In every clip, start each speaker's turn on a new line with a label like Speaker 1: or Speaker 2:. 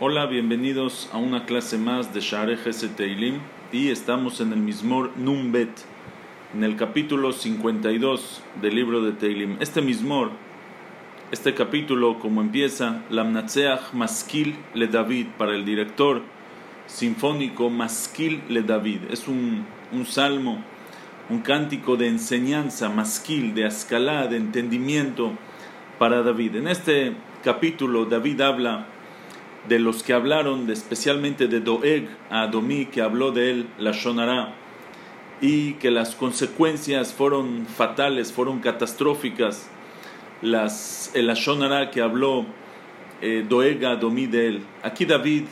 Speaker 1: Hola, bienvenidos a una clase más de Share Teilim y estamos en el Mismor Numbet, en el capítulo 52 del libro de Teilim. Este Mismor, este capítulo, como empieza, Lamnatseach Maskil le David, para el director sinfónico Maskil le David. Es un, un salmo, un cántico de enseñanza, Maskil, de escalada, de entendimiento para David. En este capítulo, David habla de los que hablaron, especialmente de Doeg a Adomí, que habló de él, la Shonara, y que las consecuencias fueron fatales, fueron catastróficas. Las, el Shonara que habló eh, Doeg a Adomí de él. Aquí David,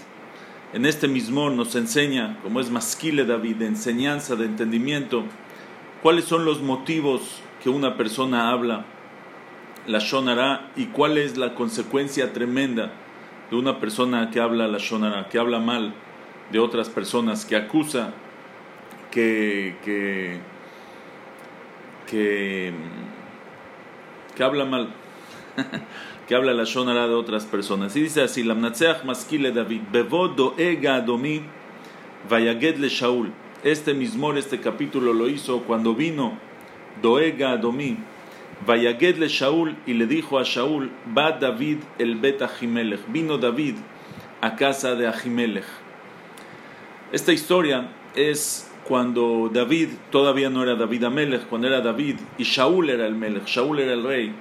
Speaker 1: en este mismo, nos enseña, como es Masquile David, de enseñanza, de entendimiento, cuáles son los motivos que una persona habla, la Shonara, y cuál es la consecuencia tremenda de una persona que habla la shonara, que habla mal de otras personas, que acusa, que, que, que, habla mal, que habla la shonara de otras personas. Y dice así, Lamnatseach maskile David, Bevo doega adomi vayaged Shaul. Este mismo, este capítulo lo hizo cuando vino doega adomi Vayaged le Shaul y le dijo a Shaul, va David el bet Ahimelech. Vino David a casa de Ahimelech. Esta historia es cuando David todavía no era David Amelech, cuando era David y Shaul era el Melech, Shaul era el rey.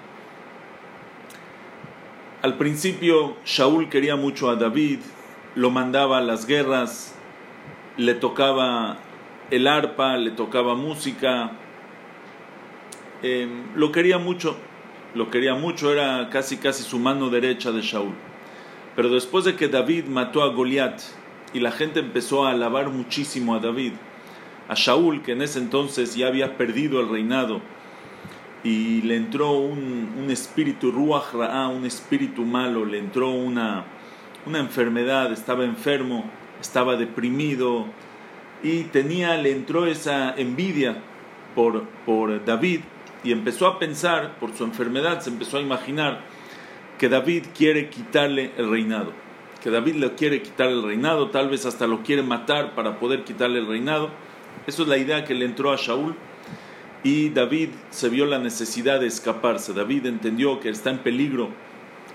Speaker 1: Al principio Shaul quería mucho a David, lo mandaba a las guerras, le tocaba el arpa, le tocaba música, Em, lo quería mucho, lo quería mucho, era casi casi su mano derecha de Shaul. Pero después de que David mató a Goliat y la gente empezó a alabar muchísimo a David, a Shaul, que en ese entonces ya había perdido el reinado, y le entró un, un espíritu, Ruach Ra'ah, un espíritu malo, le entró una, una enfermedad, estaba enfermo, estaba deprimido, y tenía, le entró esa envidia por, por David, y empezó a pensar, por su enfermedad, se empezó a imaginar que David quiere quitarle el reinado, que David le quiere quitar el reinado, tal vez hasta lo quiere matar para poder quitarle el reinado. Eso es la idea que le entró a Shaul y David se vio la necesidad de escaparse. David entendió que está en peligro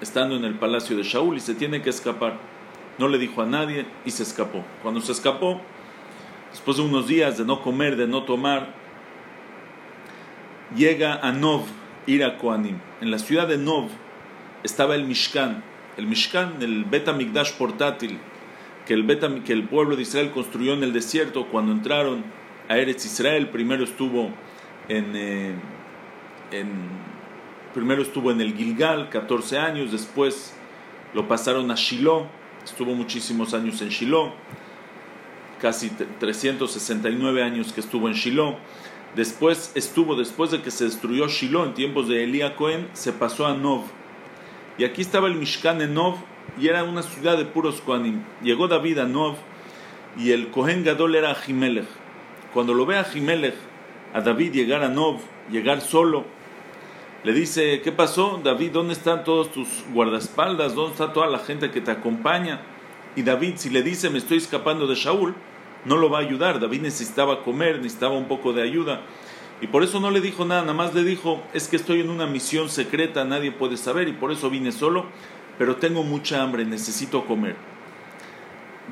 Speaker 1: estando en el palacio de Shaul y se tiene que escapar. No le dijo a nadie y se escapó. Cuando se escapó, después de unos días de no comer, de no tomar, llega a Nov, ir a Koanim. En la ciudad de Nov estaba el Mishkan, el Mishkan, el Betamigdash portátil, que el, que el pueblo de Israel construyó en el desierto cuando entraron a Eretz Israel. Primero estuvo en, eh, en, primero estuvo en el Gilgal, 14 años, después lo pasaron a Shiloh, estuvo muchísimos años en Shiloh, casi 369 años que estuvo en Shiloh. Después estuvo, después de que se destruyó Shiloh en tiempos de Elías Cohen, se pasó a Nov. Y aquí estaba el Mishkan en Nov y era una ciudad de puros Kohanim. Llegó David a Nov y el Kohen Gadol era Ahimelech. Cuando lo ve a Ahimelech, a David llegar a Nov, llegar solo, le dice, ¿qué pasó? David, ¿dónde están todos tus guardaespaldas? ¿Dónde está toda la gente que te acompaña? Y David, si le dice, me estoy escapando de Shaul, no lo va a ayudar. David necesitaba comer, necesitaba un poco de ayuda. Y por eso no le dijo nada, nada más le dijo, es que estoy en una misión secreta, nadie puede saber y por eso vine solo, pero tengo mucha hambre, necesito comer.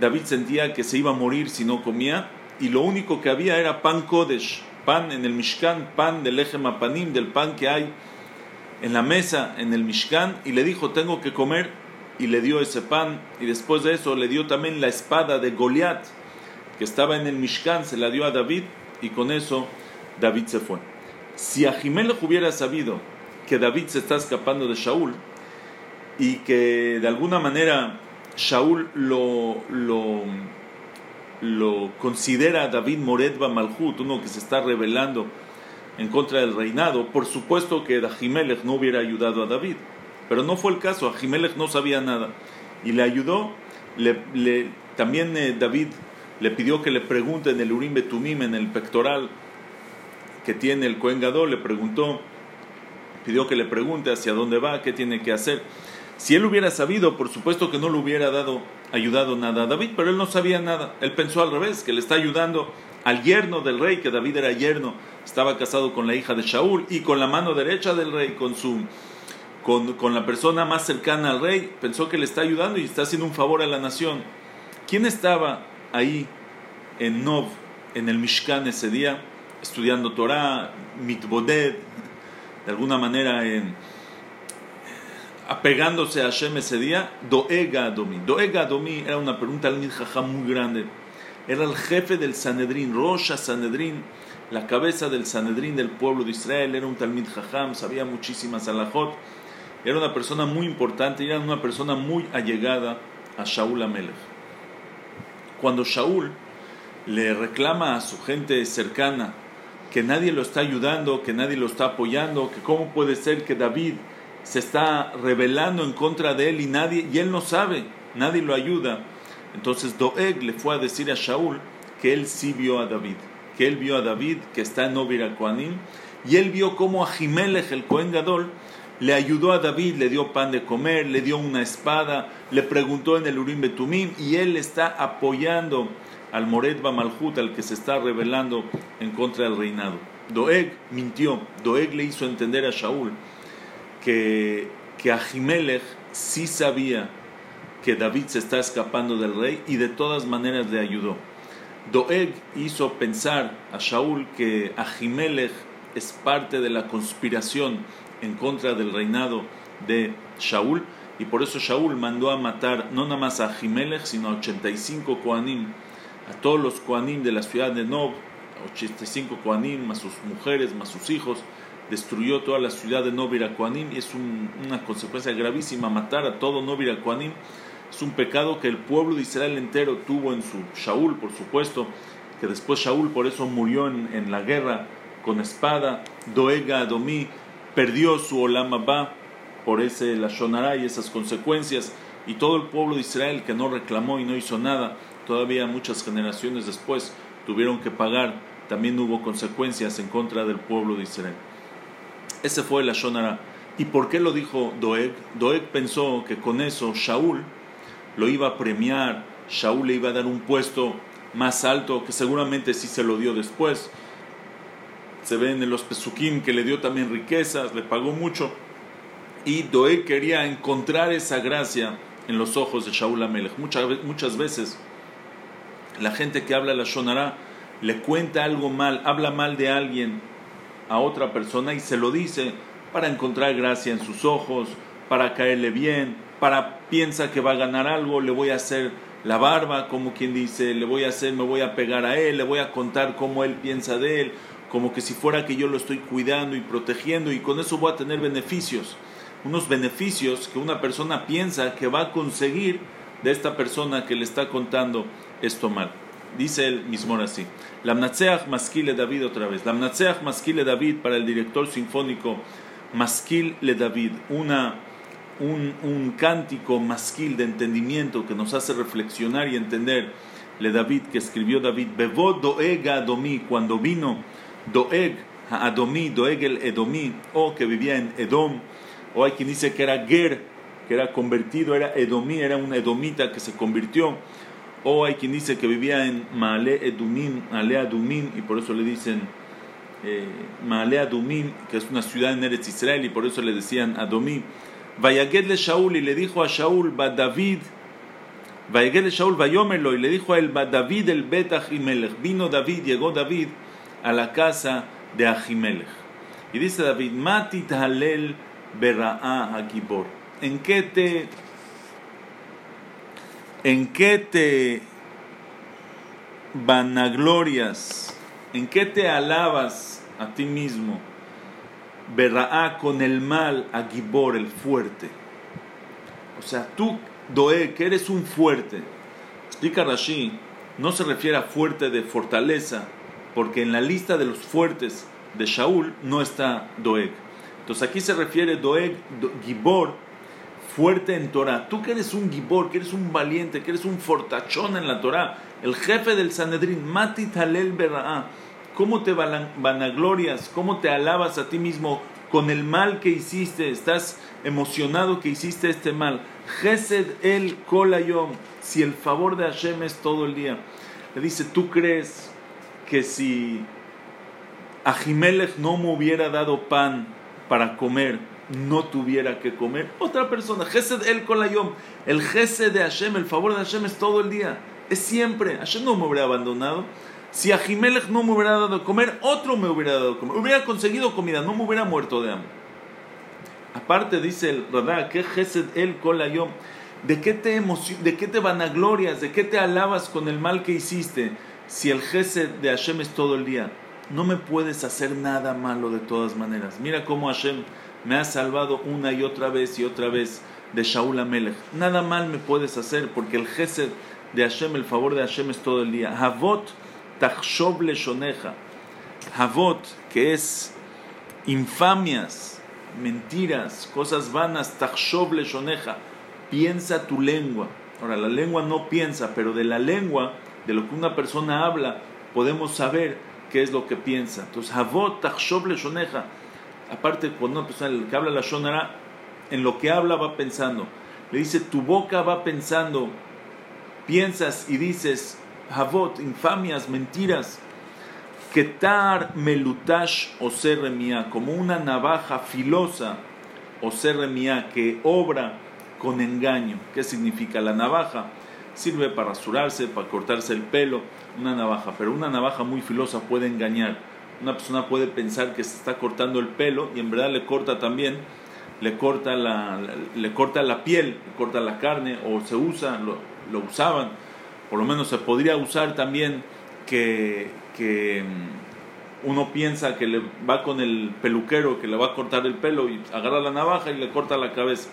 Speaker 1: David sentía que se iba a morir si no comía y lo único que había era pan kodesh, pan en el Mishkan, pan del eje panim, del pan que hay en la mesa en el Mishkan y le dijo, tengo que comer y le dio ese pan y después de eso le dio también la espada de Goliat que estaba en el Mishkan se la dio a David y con eso David se fue. Si Ahimelech hubiera sabido que David se está escapando de Shaul y que de alguna manera Shaul lo, lo, considera David Moredba Malhut, uno que se está rebelando en contra del reinado, por supuesto que Ahimelech no hubiera ayudado a David, pero no fue el caso, Ahimelech no sabía nada y le ayudó, también eh, David le pidió que le pregunte en el Urim Betumim, en el pectoral que tiene el Cohen le preguntó, pidió que le pregunte hacia dónde va, qué tiene que hacer. Si él hubiera sabido, por supuesto que no le hubiera dado, ayudado nada a David, pero él no sabía nada. Él pensó al revés, que le está ayudando al yerno del rey, que David era yerno, estaba casado con la hija de Shaul y con la mano derecha del rey, con su con, con, la persona más cercana al rey, pensó que le está ayudando y está haciendo un favor a la nación. ¿Quién estaba ahí en Nov, en el Mishkan ese día, estudiando Torah, mitboded, de alguna manera apegándose a Hashem ese día? Doega Adomi. Doega Adomi era una pregunta al Jajam muy grande. Era el jefe del Sanedrín, Rosh Sanedrín, la cabeza del Sanedrín del pueblo de Israel. Era un Talmid Jajam, sabía muchísimas alajot. Era una persona muy importante era una persona muy allegada a Shaul Amelech. Cuando Shaul le reclama a su gente cercana que nadie lo está ayudando, que nadie lo está apoyando, que cómo puede ser que David se está rebelando en contra de él y nadie y él no sabe, nadie lo ayuda. Entonces Doeg le fue a decir a Shaul que él sí vio a David, que él vio a David que está en Novira y él vio cómo a Jimelech el Cohen Gadol le ayudó a David, le dio pan de comer, le dio una espada, le preguntó en el Urim Betumim y él está apoyando al Mored Malhut, al que se está rebelando en contra del reinado. Doeg mintió, Doeg le hizo entender a Shaul que, que Ahimelech sí sabía que David se está escapando del rey y de todas maneras le ayudó. Doeg hizo pensar a Shaul que Ahimelech es parte de la conspiración en contra del reinado de Shaul y por eso Shaul mandó a matar no nada más a Ahimelech sino a 85 Koanim, a todos los Koanim de la ciudad de Nob, 85 Koanim, más sus mujeres, más sus hijos, destruyó toda la ciudad de Nob Koanim y es una consecuencia gravísima matar a todo Nob Koanim es un pecado que el pueblo de Israel entero tuvo en su Shaul, por supuesto, que después Shaul por eso murió en, la guerra con espada. Doega Adomí perdió su Olam Abba por ese la Shonara y esas consecuencias. Y todo el pueblo de Israel que no reclamó y no hizo nada, todavía muchas generaciones después tuvieron que pagar. También hubo consecuencias en contra del pueblo de Israel. Ese fue la Shonara. ¿Y por qué lo dijo Doeg? Doeg pensó que con eso Shaul lo iba a premiar, Shaul le iba a dar un puesto más alto, que seguramente sí se lo dio después. Se ven en los Pesukim que le dio también riquezas, le pagó mucho. Y Doeg quería encontrar esa gracia en los ojos de Shaul Amelech. Muchas, muchas veces la gente que habla la Shonara le cuenta algo mal, habla mal de alguien a otra persona y se lo dice para encontrar gracia en sus ojos, para caerle bien, para piensa que va a ganar algo, le voy a hacer la barba, como quien dice, le voy a hacer, me voy a pegar a él, le voy a contar cómo él piensa de él, como que si fuera que yo lo estoy cuidando y protegiendo y con eso voy a tener beneficios, unos beneficios que una persona piensa que va a conseguir de esta persona que le está contando esto mal. Dice él mismo así. Lamnatseach Maskil David otra vez. Lamnatseach Maskil David para el director sinfónico Maskil le David. Una un, cántico masquil de entendimiento que nos hace reflexionar y entender. Le David, que escribió David, Bebo Doeg Adomí, cuando vino Doeg Adomí, Doeg el Edomí, o que vivía en Edom, o hay quien dice que era Ger, que era convertido, era Edomí, era un Edomita que se convirtió, o hay quien dice que vivía en Maale Edumim, Maale Adumim, y por eso le dicen eh, Maale Adumim, que es una ciudad en Eretz Israel, y por eso le decían Adomí. Vayaged le Shaul y le dijo a Shaul, va David, Vayaged le Shaul, vayómelo y le dijo a él, va David el Bet Ahimelech. Vino David, llegó David a la casa de Ahimelech. Y dice David, Matit Halel Bera'a Agibor. ¿En qué te, en qué te vanaglorias? ¿En qué te alabas a ti mismo? Berraá con el mal a Gibor, el fuerte. O sea, tú, Doe, que eres un fuerte. Explica Rashi, no se refiere a fuerte de fortaleza, porque en la lista de los fuertes de Shaul no está Doeg. Entonces aquí se refiere Doeg, Gibor, fuerte en Torah. Tú que eres un Gibor, que eres un valiente, que eres un fortachón en la Torah, el jefe del Sanedrín, Mati Talel Berraá ¿Cómo te vanaglorias? ¿Cómo te alabas a ti mismo con el mal que hiciste, estás emocionado que hiciste este mal. Gesed el kolayom, si el favor de Hashem es todo el día. Le dice, ¿tú crees que si Ahimelech no me hubiera dado pan para comer, no tuviera que comer? Otra persona, Gesed el kolayom, el Gesed de Hashem, el favor de Hashem es todo el día, es siempre. Hashem no me hubiera abandonado. Si Ahimelech no me hubiera dado comer, otro me hubiera dado comer. Hubiera conseguido comida, no me hubiera muerto de hambre. Aparte dice el Radá, que Gesed el kolayom. ¿De qué, te ¿De qué te vanaglorias? ¿De qué te alabas con el mal que hiciste? Si el Gesed de Hashem es todo el día, no me puedes hacer nada malo de todas maneras. Mira cómo Hashem me ha salvado una y otra vez y otra vez de Shaul Amelech. Nada mal me puedes hacer porque el Gesed de Hashem, el favor de Hashem es todo el día. Havot tachshov leshoneja. Havot, que es infamias, mentiras, cosas vanas, tachshov leshoneja piensa tu lengua. Ahora, la lengua no piensa, pero de la lengua, de lo que una persona habla, podemos saber qué es lo que piensa. Entonces, Havot. Aparte, cuando una persona que habla la Shonara, en lo que habla va pensando. Le dice, tu boca va pensando, piensas y dices, Havot, infamias, mentiras. Ketar melutash o como una navaja filosa o que obra con engaño. ¿Qué significa? La navaja sirve para rasurarse, para cortarse el pelo, una navaja, pero una navaja muy filosa puede engañar. Una persona puede pensar que se está cortando el pelo y en verdad le corta también, le corta la, le corta la piel, le corta la carne o se usa, lo, lo usaban, por lo menos se podría usar también que, que mm, uno piensa que le va con el peluquero que le va a cortar el pelo y agarra la navaja y le corta la cabeza.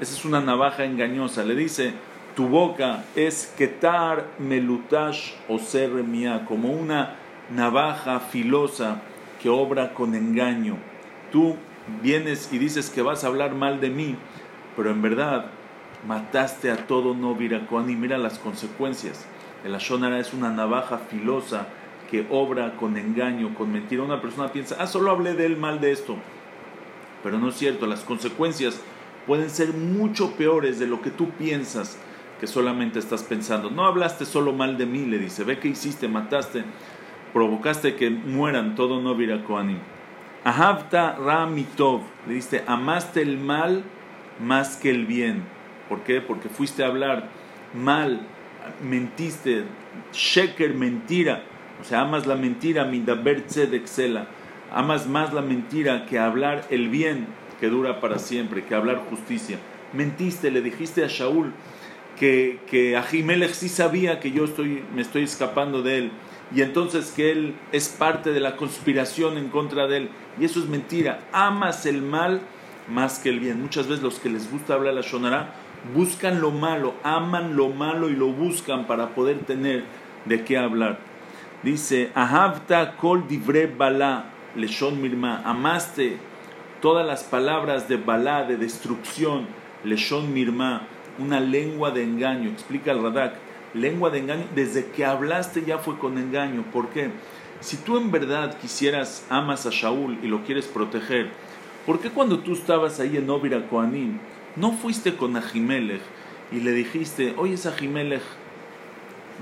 Speaker 1: Esa es una navaja engañosa. Le dice, tu boca es ketar melutash o serremia, como una navaja filosa que obra con engaño. Tú vienes y dices que vas a hablar mal de mí, pero en verdad mataste a todo no y mira las consecuencias. El Ashonara es una navaja filosa que obra con engaño, con mentira. Una persona piensa, ah, solo hablé de él mal de esto. Pero no es cierto, las consecuencias pueden ser mucho peores de lo que tú piensas que solamente estás pensando. No hablaste solo mal de mí, le dice, ve que hiciste, mataste, provocaste que mueran todo no Koanim. Ahavta Ramitov, le dice, amaste el mal más que el bien. ¿Por qué? Porque fuiste a hablar mal, mentiste, sheker, mentira. O sea, amas la mentira, midaber tzedek Amas más la mentira que hablar el bien que dura para siempre, que hablar justicia. Mentiste, le dijiste a Shaul que, que sí sabía que yo estoy, me estoy escapando de él y entonces que él es parte de la conspiración en contra de él. Y eso es mentira. Amas el mal más que el bien. Muchas veces los que les gusta hablar la Shonara buscan lo malo, aman lo malo y lo buscan para poder tener de qué hablar. Dice, Ahavta kol divre bala, leshon mirma, amaste todas las palabras de balá, de destrucción, leshon mirma, una lengua de engaño, explica el Radak, lengua de engaño, desde que hablaste ya fue con engaño, ¿por qué? Si tú en verdad quisieras, amas a Shaul y lo quieres proteger, ¿por qué cuando tú estabas ahí en Ovira Koanim, no fuiste con Ahimelech y le dijiste, oye Ahimelech,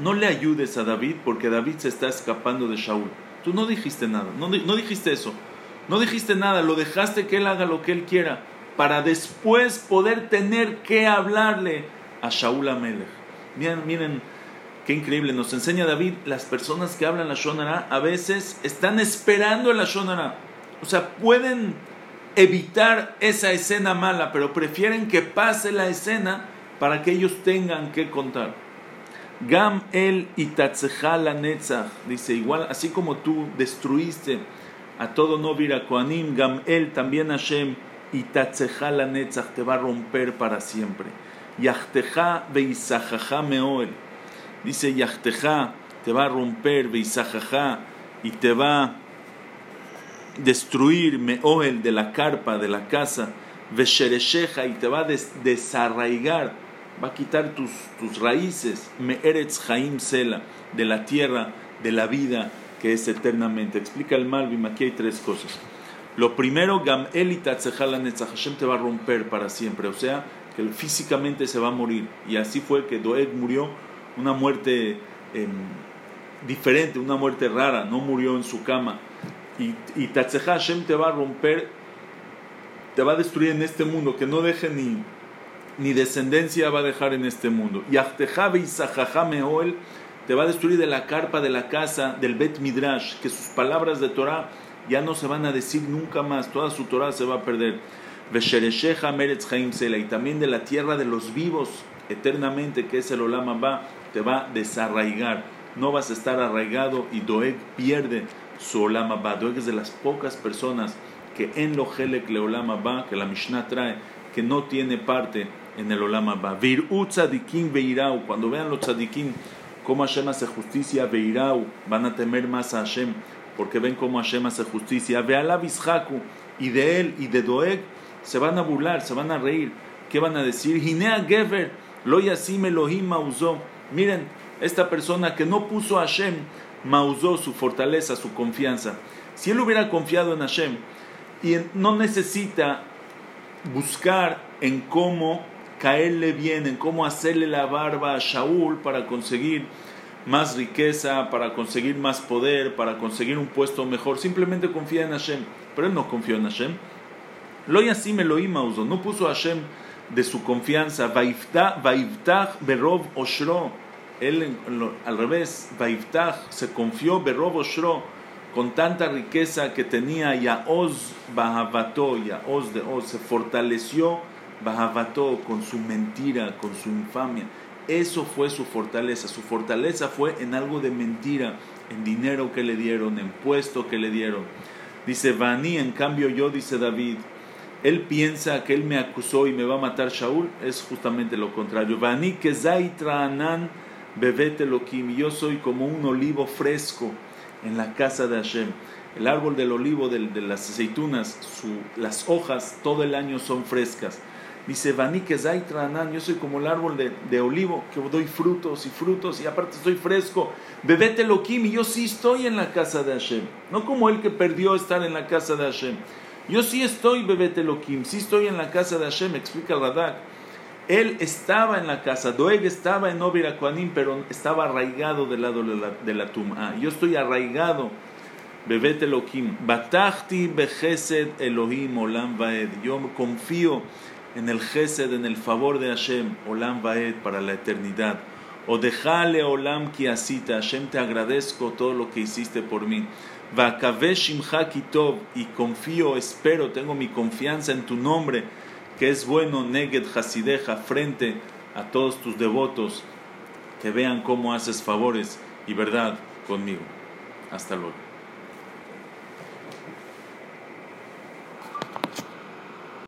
Speaker 1: no le ayudes a David porque David se está escapando de Shaul? Tú no dijiste nada, no, no dijiste eso. No dijiste nada, lo dejaste que él haga lo que él quiera para después poder tener que hablarle a Shaul Amelech. Miren, miren qué increíble. Nos enseña David, las personas que hablan la Shonara a veces están esperando la Shonara. O sea, pueden evitar esa escena mala, pero prefieren que pase la escena para que ellos tengan que contar. Gam el la netzach, dice igual, así como tú destruiste a todo no vira Koanim, Gam él también Hashem, y la Netzach te va a romper para siempre. Yachteja beisajaja meoel. Dice Yachteja te va a romper beisajaja y te va a destruir meoel de la carpa, de la casa. Vesheresheja y te va a desarraigar, va a quitar tus, tus raíces. Meeretz Haim Sela, de la tierra, de la vida que es eternamente. Explica el Malvim, aquí hay tres cosas. Lo primero, Gam Elita Hashem te va a romper para siempre, o sea, que físicamente se va a morir. Y así fue que Doeg murió una muerte em, diferente, una muerte rara, no murió en su cama. Y, y Hashem te va a romper, te va a destruir en este mundo, que no deje ni, ni descendencia va a dejar en este mundo. Y Meoel te va a destruir de la carpa de la casa del Bet Midrash, que sus palabras de Torah ya no se van a decir nunca más, toda su Torah se va a perder. Y también de la tierra de los vivos eternamente, que es el Olam va te va a desarraigar. No vas a estar arraigado y Doeg pierde su Olam Abba. Doeg es de las pocas personas que en lo Helek le Olam Abba, que la Mishnah trae, que no tiene parte en el Olam Abba. Virut tzadikim veirau. Cuando vean los tzadikim cómo Hashem hace justicia, veirau, van a temer más a Hashem, porque ven cómo Hashem hace justicia. Ve la y de él y de Doeg se van a burlar, se van a reír. ¿Qué van a decir? Hinea Gever, lo yasim Elohim mauzó. Miren, esta persona que no puso a Hashem, mauzó su fortaleza, su confianza. Si él hubiera confiado en Hashem y no necesita buscar en cómo caerle bien, en cómo hacerle la barba a Shaul para conseguir más riqueza, para conseguir más poder, para conseguir un puesto mejor. Simplemente confía en Hashem. Pero él no confió en Hashem. Lo yasim Elohim no puso a Hashem de su confianza. Berov oshro. Él al revés, se confió berov oshro con tanta riqueza que tenía Yaoz Bahavato, Yaoz de Oz, se fortaleció Bahavato con su mentira, con su infamia. Eso fue su fortaleza. Su fortaleza fue en algo de mentira, en dinero que le dieron, en puesto que le dieron. Dice Vani, en cambio yo, dice David, él piensa que él me acusó y me va a matar Shaul, es justamente lo contrario. Vani que Zaitranan bebete lokim, yo soy como un olivo fresco en la casa de Hashem. El árbol del olivo, de, las aceitunas, las hojas todo el año son frescas. Dice, Vanique Zaitranan, yo soy como el árbol de, olivo, que doy frutos y frutos, y aparte estoy fresco. Bebete Loquim, y yo sí estoy en la casa de Hashem. No como el que perdió estar en la casa de Hashem. Yo sí estoy, Bebete Loquim, sí estoy en la casa de Hashem, explica Radak. Él estaba en la casa, Doeg estaba en Obira pero estaba arraigado del lado de la, de tumba. Yo estoy arraigado. Bebete Elohim, Batachti Bechesed Elohim Olam Vaed. Yo confío en el Gesed, en el favor de Hashem, Olam Vaed, para la eternidad. O dejale Olam Kiasita, Hashem te agradezco todo lo que hiciste por mí. Kitov, y confío, espero, tengo mi confianza en tu nombre, que es bueno, Neged Hasideja, frente a todos tus devotos, que vean cómo haces favores y verdad conmigo. Hasta luego.